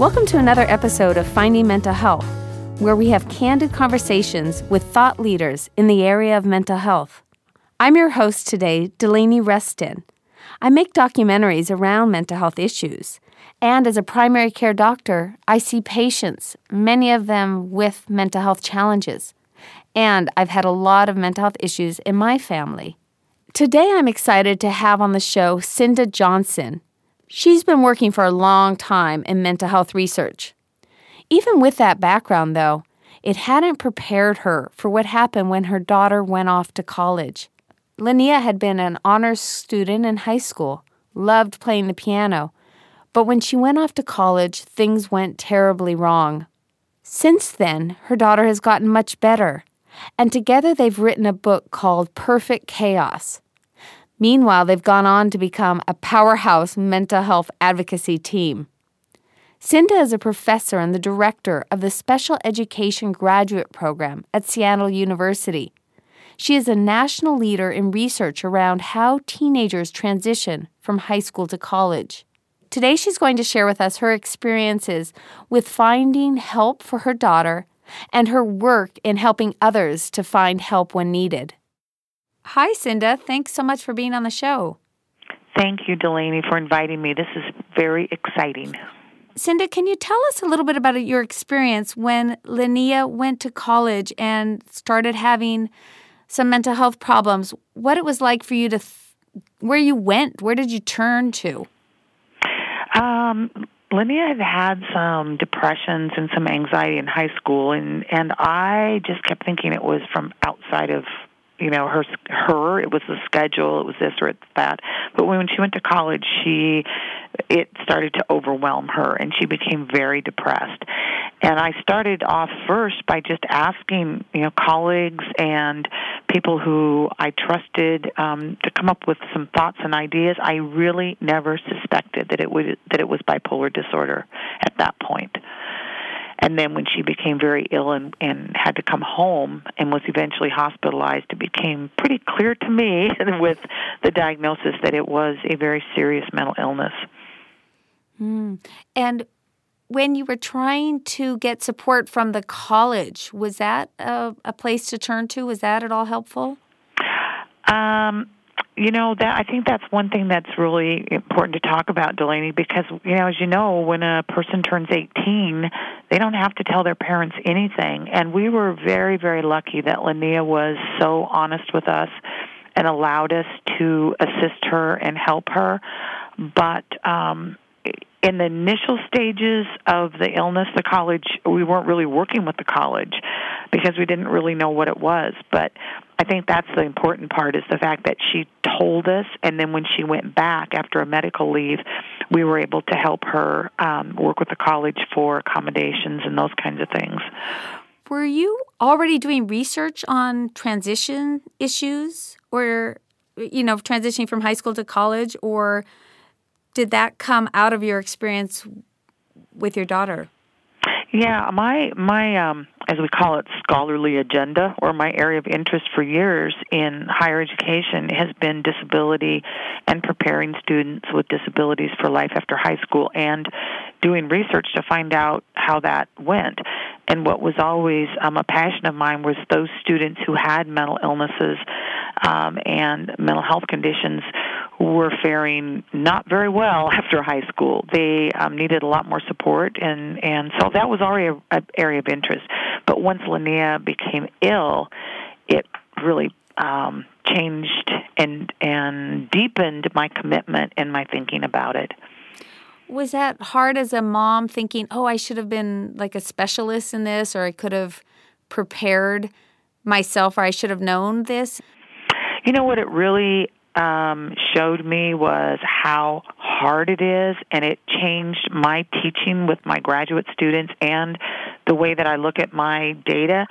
Welcome to another episode of Finding Mental Health, where we have candid conversations with thought leaders in the area of mental health. I'm your host today, Delaney Ruston. I make documentaries around mental health issues, and as a primary care doctor, I see patients, many of them with mental health challenges. And I've had a lot of mental health issues in my family. Today, I'm excited to have on the show Cinda Johnson. She's been working for a long time in mental health research. Even with that background, though, it hadn't prepared her for what happened when her daughter went off to college. Linea had been an honors student in high school, loved playing the piano, but when she went off to college, things went terribly wrong. Since then, her daughter has gotten much better, and together they've written a book called Perfect Chaos Meanwhile, they've gone on to become a powerhouse mental health advocacy team. Cinda is a professor and the director of the Special Education Graduate Program at Seattle University. She is a national leader in research around how teenagers transition from high school to college. Today, she's going to share with us her experiences with finding help for her daughter and her work in helping others to find help when needed. Hi, Cinda. Thanks so much for being on the show. Thank you, Delaney, for inviting me. This is very exciting. Cinda, can you tell us a little bit about your experience when Linea went to college and started having some mental health problems? What it was like for you to, th- where you went, where did you turn to? Um, Linea had had some depressions and some anxiety in high school, and and I just kept thinking it was from outside of you know her her it was the schedule it was this or it's that. But when she went to college she it started to overwhelm her and she became very depressed. And i started off first by just asking you know colleagues and people who i trusted um to come up with some thoughts and ideas. I really never suspected that it would that it was bipolar disorder at that point and then when she became very ill and, and had to come home and was eventually hospitalized, it became pretty clear to me with the diagnosis that it was a very serious mental illness. Mm. And when you were trying to get support from the college, was that a, a place to turn to? Was that at all helpful? Um, you know that I think that's one thing that's really important to talk about, Delaney, because you know, as you know, when a person turns 18, they don't have to tell their parents anything, and we were very, very lucky that Linea was so honest with us and allowed us to assist her and help her. But um, in the initial stages of the illness, the college, we weren't really working with the college because we didn't really know what it was. But I think that's the important part is the fact that she told us, and then when she went back after a medical leave, we were able to help her um, work with the college for accommodations and those kinds of things. Were you already doing research on transition issues, or you know, transitioning from high school to college, or did that come out of your experience with your daughter? Yeah, my my um as we call it scholarly agenda or my area of interest for years in higher education has been disability and preparing students with disabilities for life after high school and doing research to find out how that went. And what was always um, a passion of mine was those students who had mental illnesses um, and mental health conditions were faring not very well after high school. They um, needed a lot more support, and and so that was already an area of interest. But once Linea became ill, it really um, changed and and deepened my commitment and my thinking about it. Was that hard as a mom thinking, "Oh, I should have been like a specialist in this or I could have prepared myself or I should have known this?" You know what it really um, showed me was how hard it is, and it changed my teaching with my graduate students and the way that I look at my data,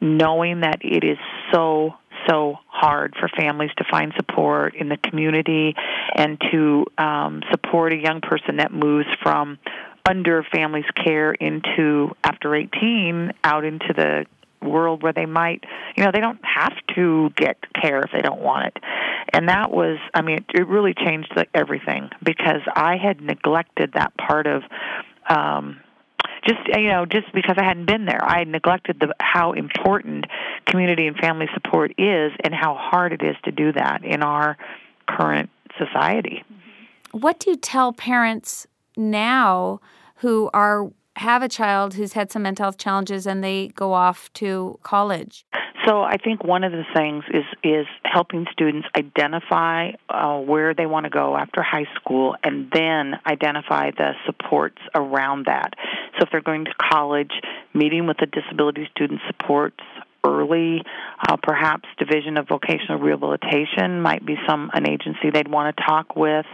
knowing that it is so so hard for families to find support in the community and to um, support a young person that moves from under family's care into after 18 out into the world where they might, you know, they don't have to get care if they don't want it. And that was, I mean, it really changed everything because I had neglected that part of um, just you know just because I hadn't been there. I had neglected the how important community and family support is and how hard it is to do that in our current society. What do you tell parents now who are have a child who's had some mental health challenges and they go off to college? So I think one of the things is is helping students identify uh, where they want to go after high school, and then identify the supports around that. So if they're going to college, meeting with the disability student supports early, uh, perhaps Division of Vocational Rehabilitation might be some an agency they'd want to talk with.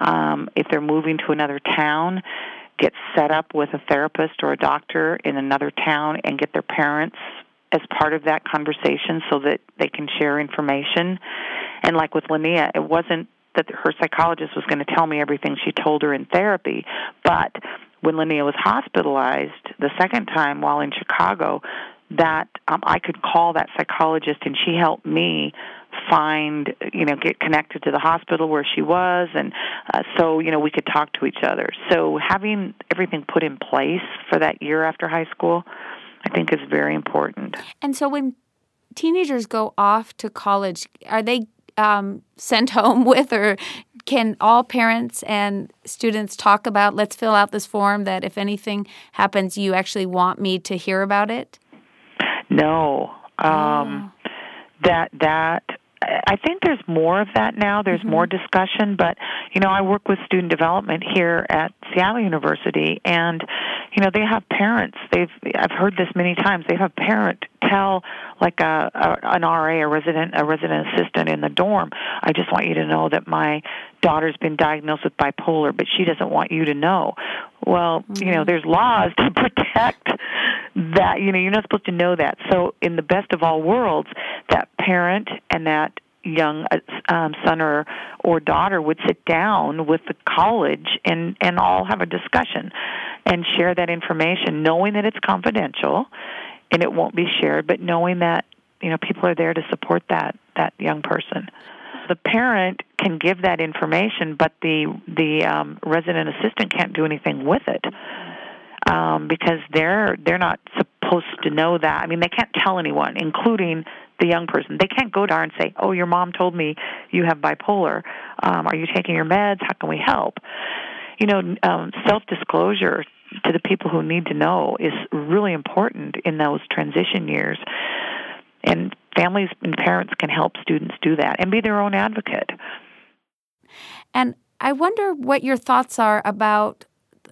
Um, if they're moving to another town, get set up with a therapist or a doctor in another town and get their parents as part of that conversation so that they can share information. And like with Linea, it wasn't that her psychologist was going to tell me everything she told her in therapy, but when Linea was hospitalized the second time while in Chicago, that um, I could call that psychologist and she helped me find you know get connected to the hospital where she was and uh, so you know we could talk to each other so having everything put in place for that year after high school I think is very important. And so when teenagers go off to college, are they um, sent home with, or can all parents and students talk about, let's fill out this form that if anything happens, you actually want me to hear about it? No. Um, oh. That, that, I think there's more of that now. There's mm-hmm. more discussion, but you know, I work with student development here at Seattle University, and you know, they have parents. They've I've heard this many times. They have a parent tell like a, a an RA, a resident, a resident assistant in the dorm. I just want you to know that my daughter's been diagnosed with bipolar, but she doesn't want you to know. Well, mm-hmm. you know, mm-hmm. there's laws to protect that. You know, you're not supposed to know that. So, in the best of all worlds, that parent and that young uh, um, son or or daughter would sit down with the college and and all have a discussion and share that information, knowing that it's confidential and it won't be shared, but knowing that you know people are there to support that that young person. The parent can give that information, but the the um, resident assistant can't do anything with it um, because they're they're not supposed to know that. I mean, they can't tell anyone, including the young person. They can't go to her and say, "Oh, your mom told me you have bipolar. Um, are you taking your meds? How can we help?" You know, um, self-disclosure to the people who need to know is really important in those transition years. And families and parents can help students do that and be their own advocate. And I wonder what your thoughts are about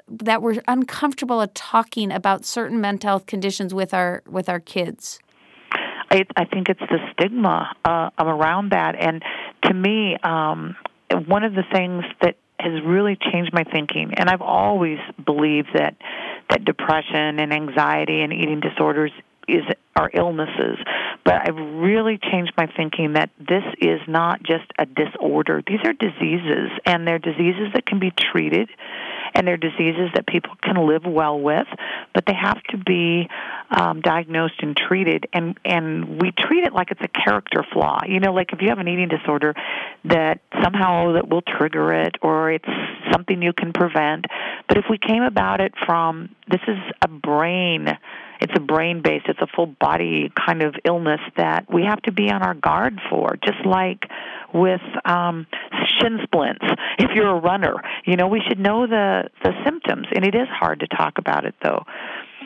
that we're uncomfortable at talking about certain mental health conditions with our with our kids. I, I think it's the stigma uh, around that, and to me, um, one of the things that has really changed my thinking, and I've always believed that that depression and anxiety and eating disorders is are illnesses. But i've really changed my thinking that this is not just a disorder. These are diseases and they're diseases that can be treated and they're diseases that people can live well with, but they have to be um, diagnosed and treated. And and we treat it like it's a character flaw. You know, like if you have an eating disorder, that somehow that will trigger it, or it's something you can prevent. But if we came about it from this is a brain it's a brain based, it's a full body kind of illness that we have to be on our guard for, just like with um, shin splints. If you're a runner, you know we should know the the symptoms, and it is hard to talk about it though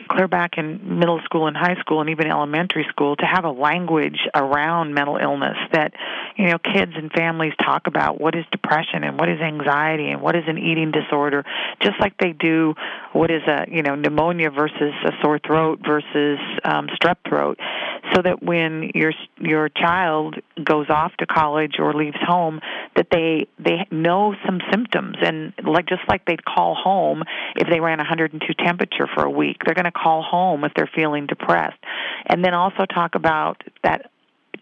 clear back in middle school and high school and even elementary school to have a language around mental illness that you know kids and families talk about what is depression and what is anxiety and what is an eating disorder just like they do what is a you know pneumonia versus a sore throat versus um, strep throat. So that when your your child goes off to college or leaves home that they they know some symptoms. And like just like they'd call home if they ran 102 temperature for a week they're going to call home if they're feeling depressed and then also talk about that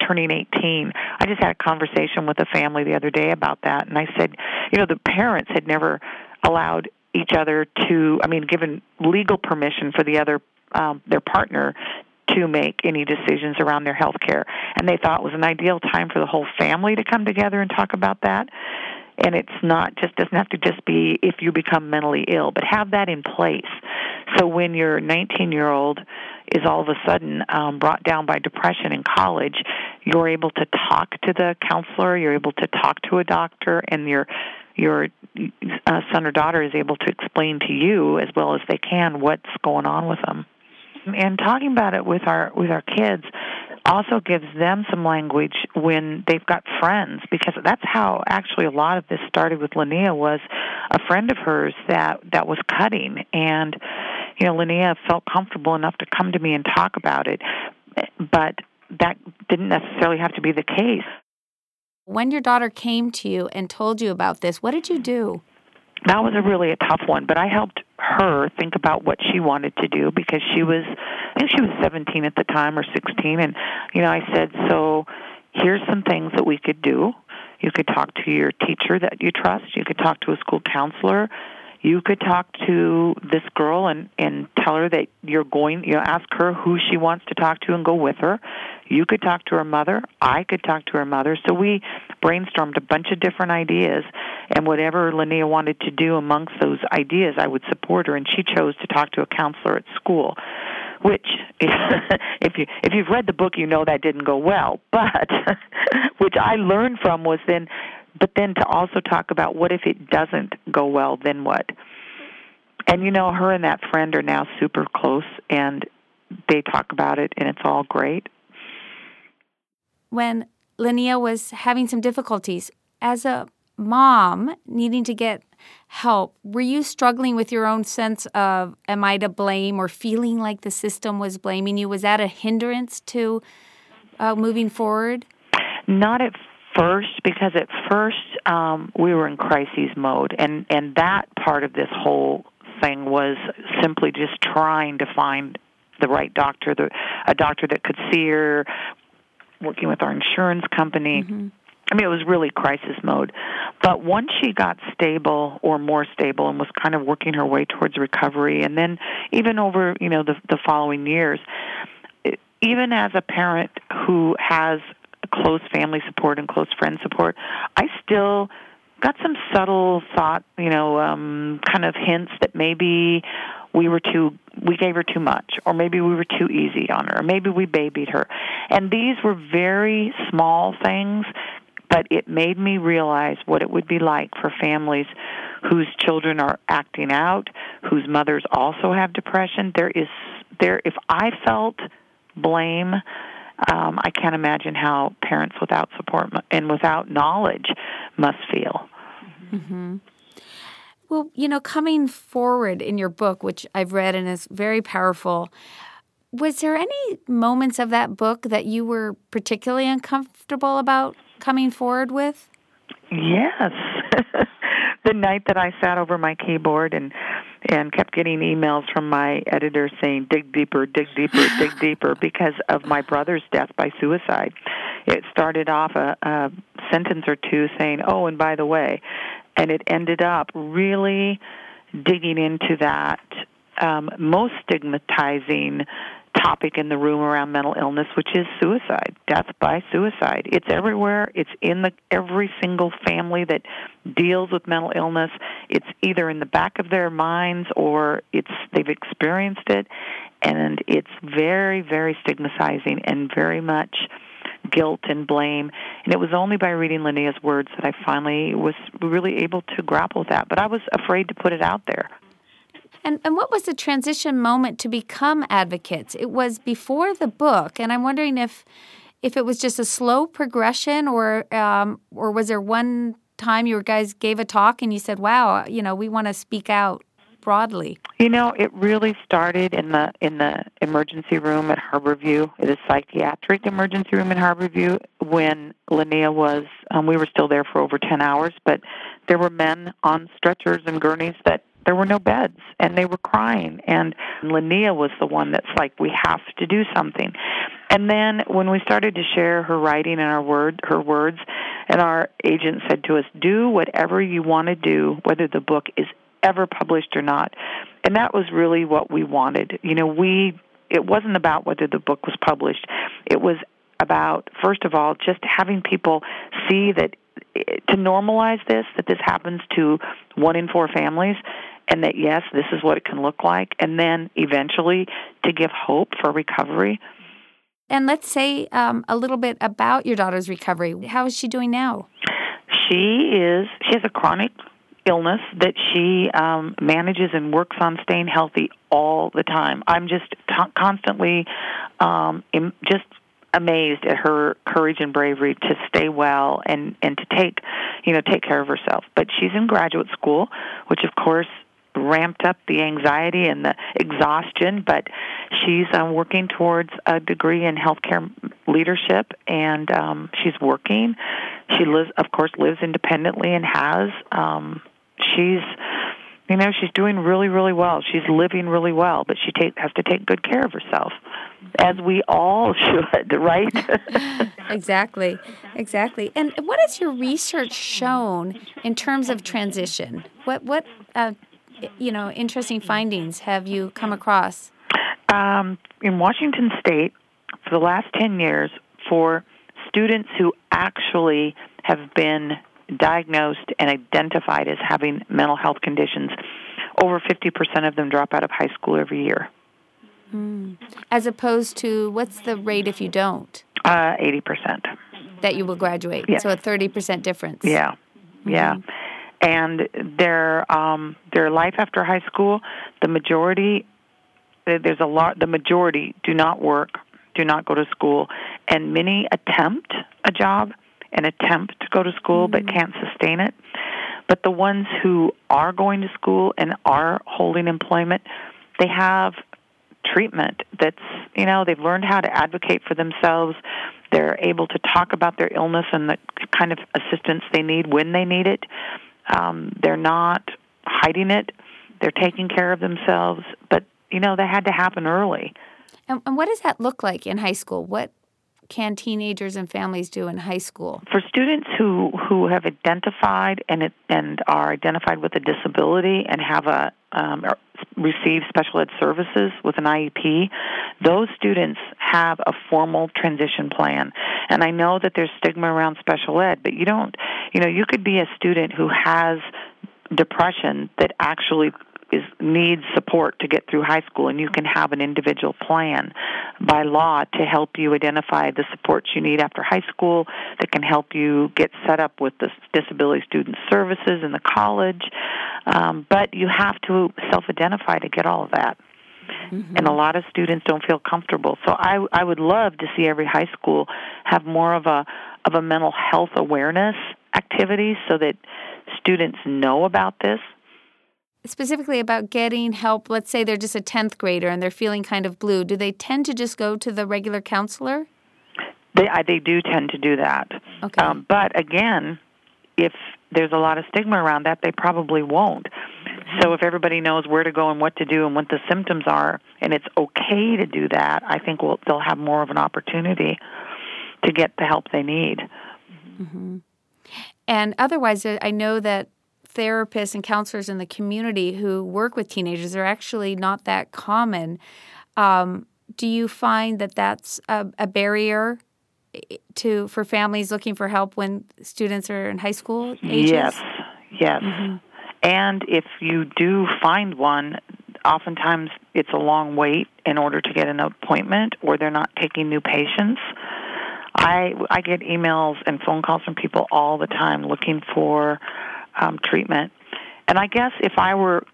turning 18 i just had a conversation with a family the other day about that and i said you know the parents had never allowed each other to i mean given legal permission for the other um, their partner to make any decisions around their health care. And they thought it was an ideal time for the whole family to come together and talk about that. And it's not just doesn't have to just be if you become mentally ill, but have that in place. So when your 19 year old is all of a sudden um, brought down by depression in college, you're able to talk to the counselor, you're able to talk to a doctor, and your your uh, son or daughter is able to explain to you as well as they can what's going on with them. And talking about it with our with our kids also gives them some language when they've got friends because that's how actually a lot of this started with Linea was a friend of hers that that was cutting. And you know Linea felt comfortable enough to come to me and talk about it but that didn't necessarily have to be the case. When your daughter came to you and told you about this what did you do? That was a really a tough one but i helped her think about what she wanted to do because she was Think she was 17 at the time or 16 and you know I said so here's some things that we could do. You could talk to your teacher that you trust. You could talk to a school counselor. You could talk to this girl and and tell her that you're going you know ask her who she wants to talk to and go with her. You could talk to her mother. I could talk to her mother. So we brainstormed a bunch of different ideas and whatever linea wanted to do amongst those ideas i would support her and she chose to talk to a counselor at school which if you if you've read the book you know that didn't go well but which i learned from was then but then to also talk about what if it doesn't go well, then what? And you know, her and that friend are now super close and they talk about it and it's all great. When Linnea was having some difficulties, as a mom needing to get help, were you struggling with your own sense of am I to blame or feeling like the system was blaming you? Was that a hindrance to uh, moving forward? Not at first because at first um, we were in crises mode, and and that part of this whole thing was simply just trying to find the right doctor, the a doctor that could see her, working with our insurance company. Mm-hmm. I mean, it was really crisis mode. But once she got stable or more stable and was kind of working her way towards recovery, and then even over, you know, the, the following years, it, even as a parent who has close family support and close friend support, I still got some subtle thought, you know, um, kind of hints that maybe we were too we gave her too much or maybe we were too easy on her or maybe we babied her and these were very small things but it made me realize what it would be like for families whose children are acting out whose mothers also have depression there is there if i felt blame um, I can't imagine how parents without support and without knowledge must feel. Mm-hmm. Well, you know, coming forward in your book, which I've read and is very powerful, was there any moments of that book that you were particularly uncomfortable about coming forward with? Yes. the night that I sat over my keyboard and and kept getting emails from my editor saying dig deeper, dig deeper, dig deeper because of my brother's death by suicide. It started off a, a sentence or two saying, "Oh, and by the way," and it ended up really digging into that um, most stigmatizing topic in the room around mental illness, which is suicide, death by suicide. It's everywhere. It's in the every single family that deals with mental illness. It's either in the back of their minds or it's they've experienced it, and it's very, very stigmatizing and very much guilt and blame. And it was only by reading Linea's words that I finally was really able to grapple with that. But I was afraid to put it out there. And, and what was the transition moment to become advocates? It was before the book, and I'm wondering if if it was just a slow progression, or um, or was there one time you guys gave a talk and you said, "Wow, you know, we want to speak out." broadly? You know, it really started in the in the emergency room at Harborview, the psychiatric emergency room in Harborview, when Linea was. Um, we were still there for over ten hours, but there were men on stretchers and gurneys that there were no beds and they were crying and Linea was the one that's like we have to do something. And then when we started to share her writing and our word her words and our agent said to us do whatever you want to do whether the book is ever published or not. And that was really what we wanted. You know, we it wasn't about whether the book was published. It was about first of all just having people see that eh, to normalize this, that this happens to one in four families, and that yes, this is what it can look like, and then eventually to give hope for recovery. And let's say um, a little bit about your daughter's recovery. How is she doing now? She is. She has a chronic illness that she um, manages and works on staying healthy all the time. I'm just t- constantly um, Im- just amazed at her courage and bravery to stay well and and to take you know take care of herself. But she's in graduate school, which of course ramped up the anxiety and the exhaustion, but she's um, working towards a degree in healthcare leadership, and um, she's working. She lives, of course, lives independently and has. Um, she's you know she's doing really really well she's living really well but she take, has to take good care of herself as we all should right exactly exactly and what has your research shown in terms of transition what what uh, you know interesting findings have you come across um, in washington state for the last 10 years for students who actually have been diagnosed and identified as having mental health conditions, over 50% of them drop out of high school every year. Mm. As opposed to, what's the rate if you don't? Uh, 80%. That you will graduate. Yes. So a 30% difference. Yeah. Yeah. Mm-hmm. And their um, their life after high school, the majority there's a lot the majority do not work, do not go to school, and many attempt a job and attempt to go to school mm-hmm. but can't sustain it. But the ones who are going to school and are holding employment, they have treatment that's, you know, they've learned how to advocate for themselves. They're able to talk about their illness and the kind of assistance they need when they need it. Um, they're not hiding it. They're taking care of themselves. But, you know, that had to happen early. And, and what does that look like in high school? What can teenagers and families do in high school? For students who who have identified and it, and are identified with a disability and have a um, receive special ed services with an IEP, those students have a formal transition plan. And I know that there's stigma around special ed, but you don't, you know, you could be a student who has depression that actually is needs support to get through high school and you can have an individual plan by law to help you identify the supports you need after high school that can help you get set up with the disability student services in the college um, but you have to self identify to get all of that Mm-hmm. and a lot of students don't feel comfortable. So I I would love to see every high school have more of a of a mental health awareness activity so that students know about this specifically about getting help, let's say they're just a 10th grader and they're feeling kind of blue, do they tend to just go to the regular counselor? They, they do tend to do that. Okay. Um, but again, if there's a lot of stigma around that, they probably won't. So if everybody knows where to go and what to do and what the symptoms are, and it's okay to do that, I think we'll, they'll have more of an opportunity to get the help they need. Mm-hmm. And otherwise, I know that therapists and counselors in the community who work with teenagers are actually not that common. Um, do you find that that's a, a, barrier to for families looking for help when students are in high school ages? Yes, yes. Mm-hmm. And if you do find one, oftentimes it's a long wait in order to get an appointment, or they're not taking new patients. I I get emails and phone calls from people all the time looking for um, treatment. And I guess if I were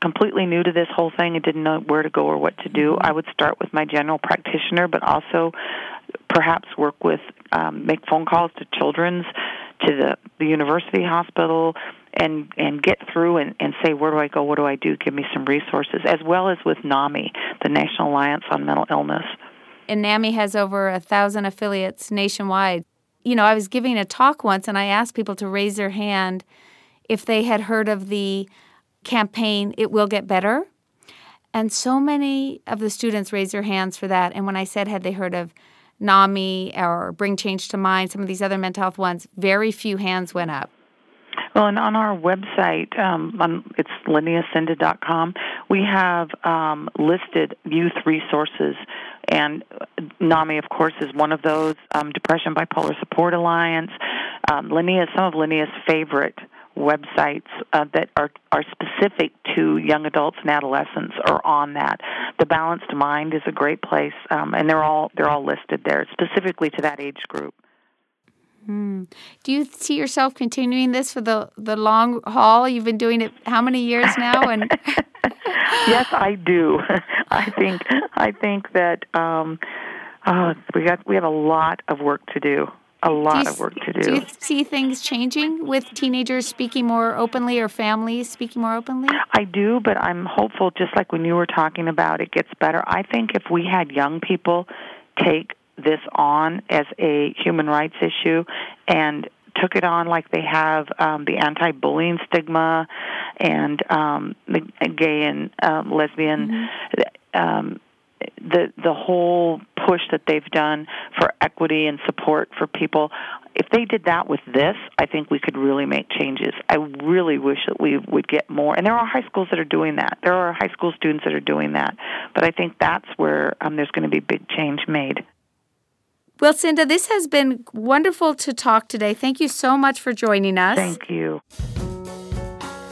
completely new to this whole thing and didn't know where to go or what to do, mm-hmm. I would start with my general practitioner, but also perhaps work with um, make phone calls to children's, to the, the university hospital, and and get through and, and say where do I go, what do I do, give me some resources, as well as with NAMI, the National Alliance on Mental Illness. And NAMI has over a thousand affiliates nationwide. You know, I was giving a talk once and I asked people to raise their hand if they had heard of the campaign, It Will Get Better. And so many of the students raised their hands for that. And when I said, had they heard of NAMI or Bring Change to Mind, some of these other mental health ones, very few hands went up. Well, and on our website, um, on, it's lineacinda.com, we have um, listed youth resources, and NAMI, of course, is one of those. Um, Depression Bipolar Support Alliance, um, Linea, some of Linea's favorite websites uh, that are are specific to young adults and adolescents are on that. The Balanced Mind is a great place, um, and they're all they're all listed there specifically to that age group. Hmm. Do you see yourself continuing this for the the long haul? You've been doing it how many years now? And yes, I do. I think I think that um, uh, we got we have a lot of work to do a lot of work to do. Do you see things changing with teenagers speaking more openly or families speaking more openly? I do, but I'm hopeful, just like when you were talking about it gets better. I think if we had young people take this on as a human rights issue and took it on like they have um, the anti-bullying stigma and um, the gay and um, lesbian mm-hmm. um, the the whole push that they've done for equity and support for people if they did that with this i think we could really make changes i really wish that we would get more and there are high schools that are doing that there are high school students that are doing that but i think that's where um, there's going to be big change made well, Cinda, this has been wonderful to talk today. Thank you so much for joining us. Thank you.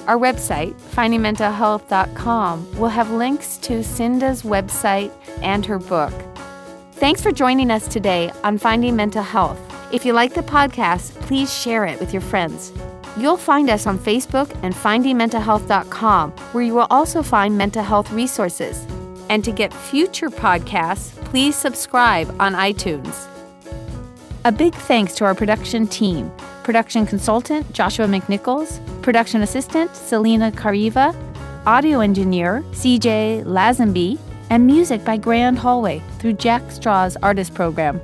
Our website, findingmentalhealth.com, will have links to Cinda's website and her book. Thanks for joining us today on Finding Mental Health. If you like the podcast, please share it with your friends. You'll find us on Facebook and findingmentalhealth.com, where you will also find mental health resources. And to get future podcasts, please subscribe on iTunes. A big thanks to our production team production consultant Joshua McNichols, production assistant Selena Kariva, audio engineer CJ Lazenby, and music by Grand Hallway through Jack Straw's artist program.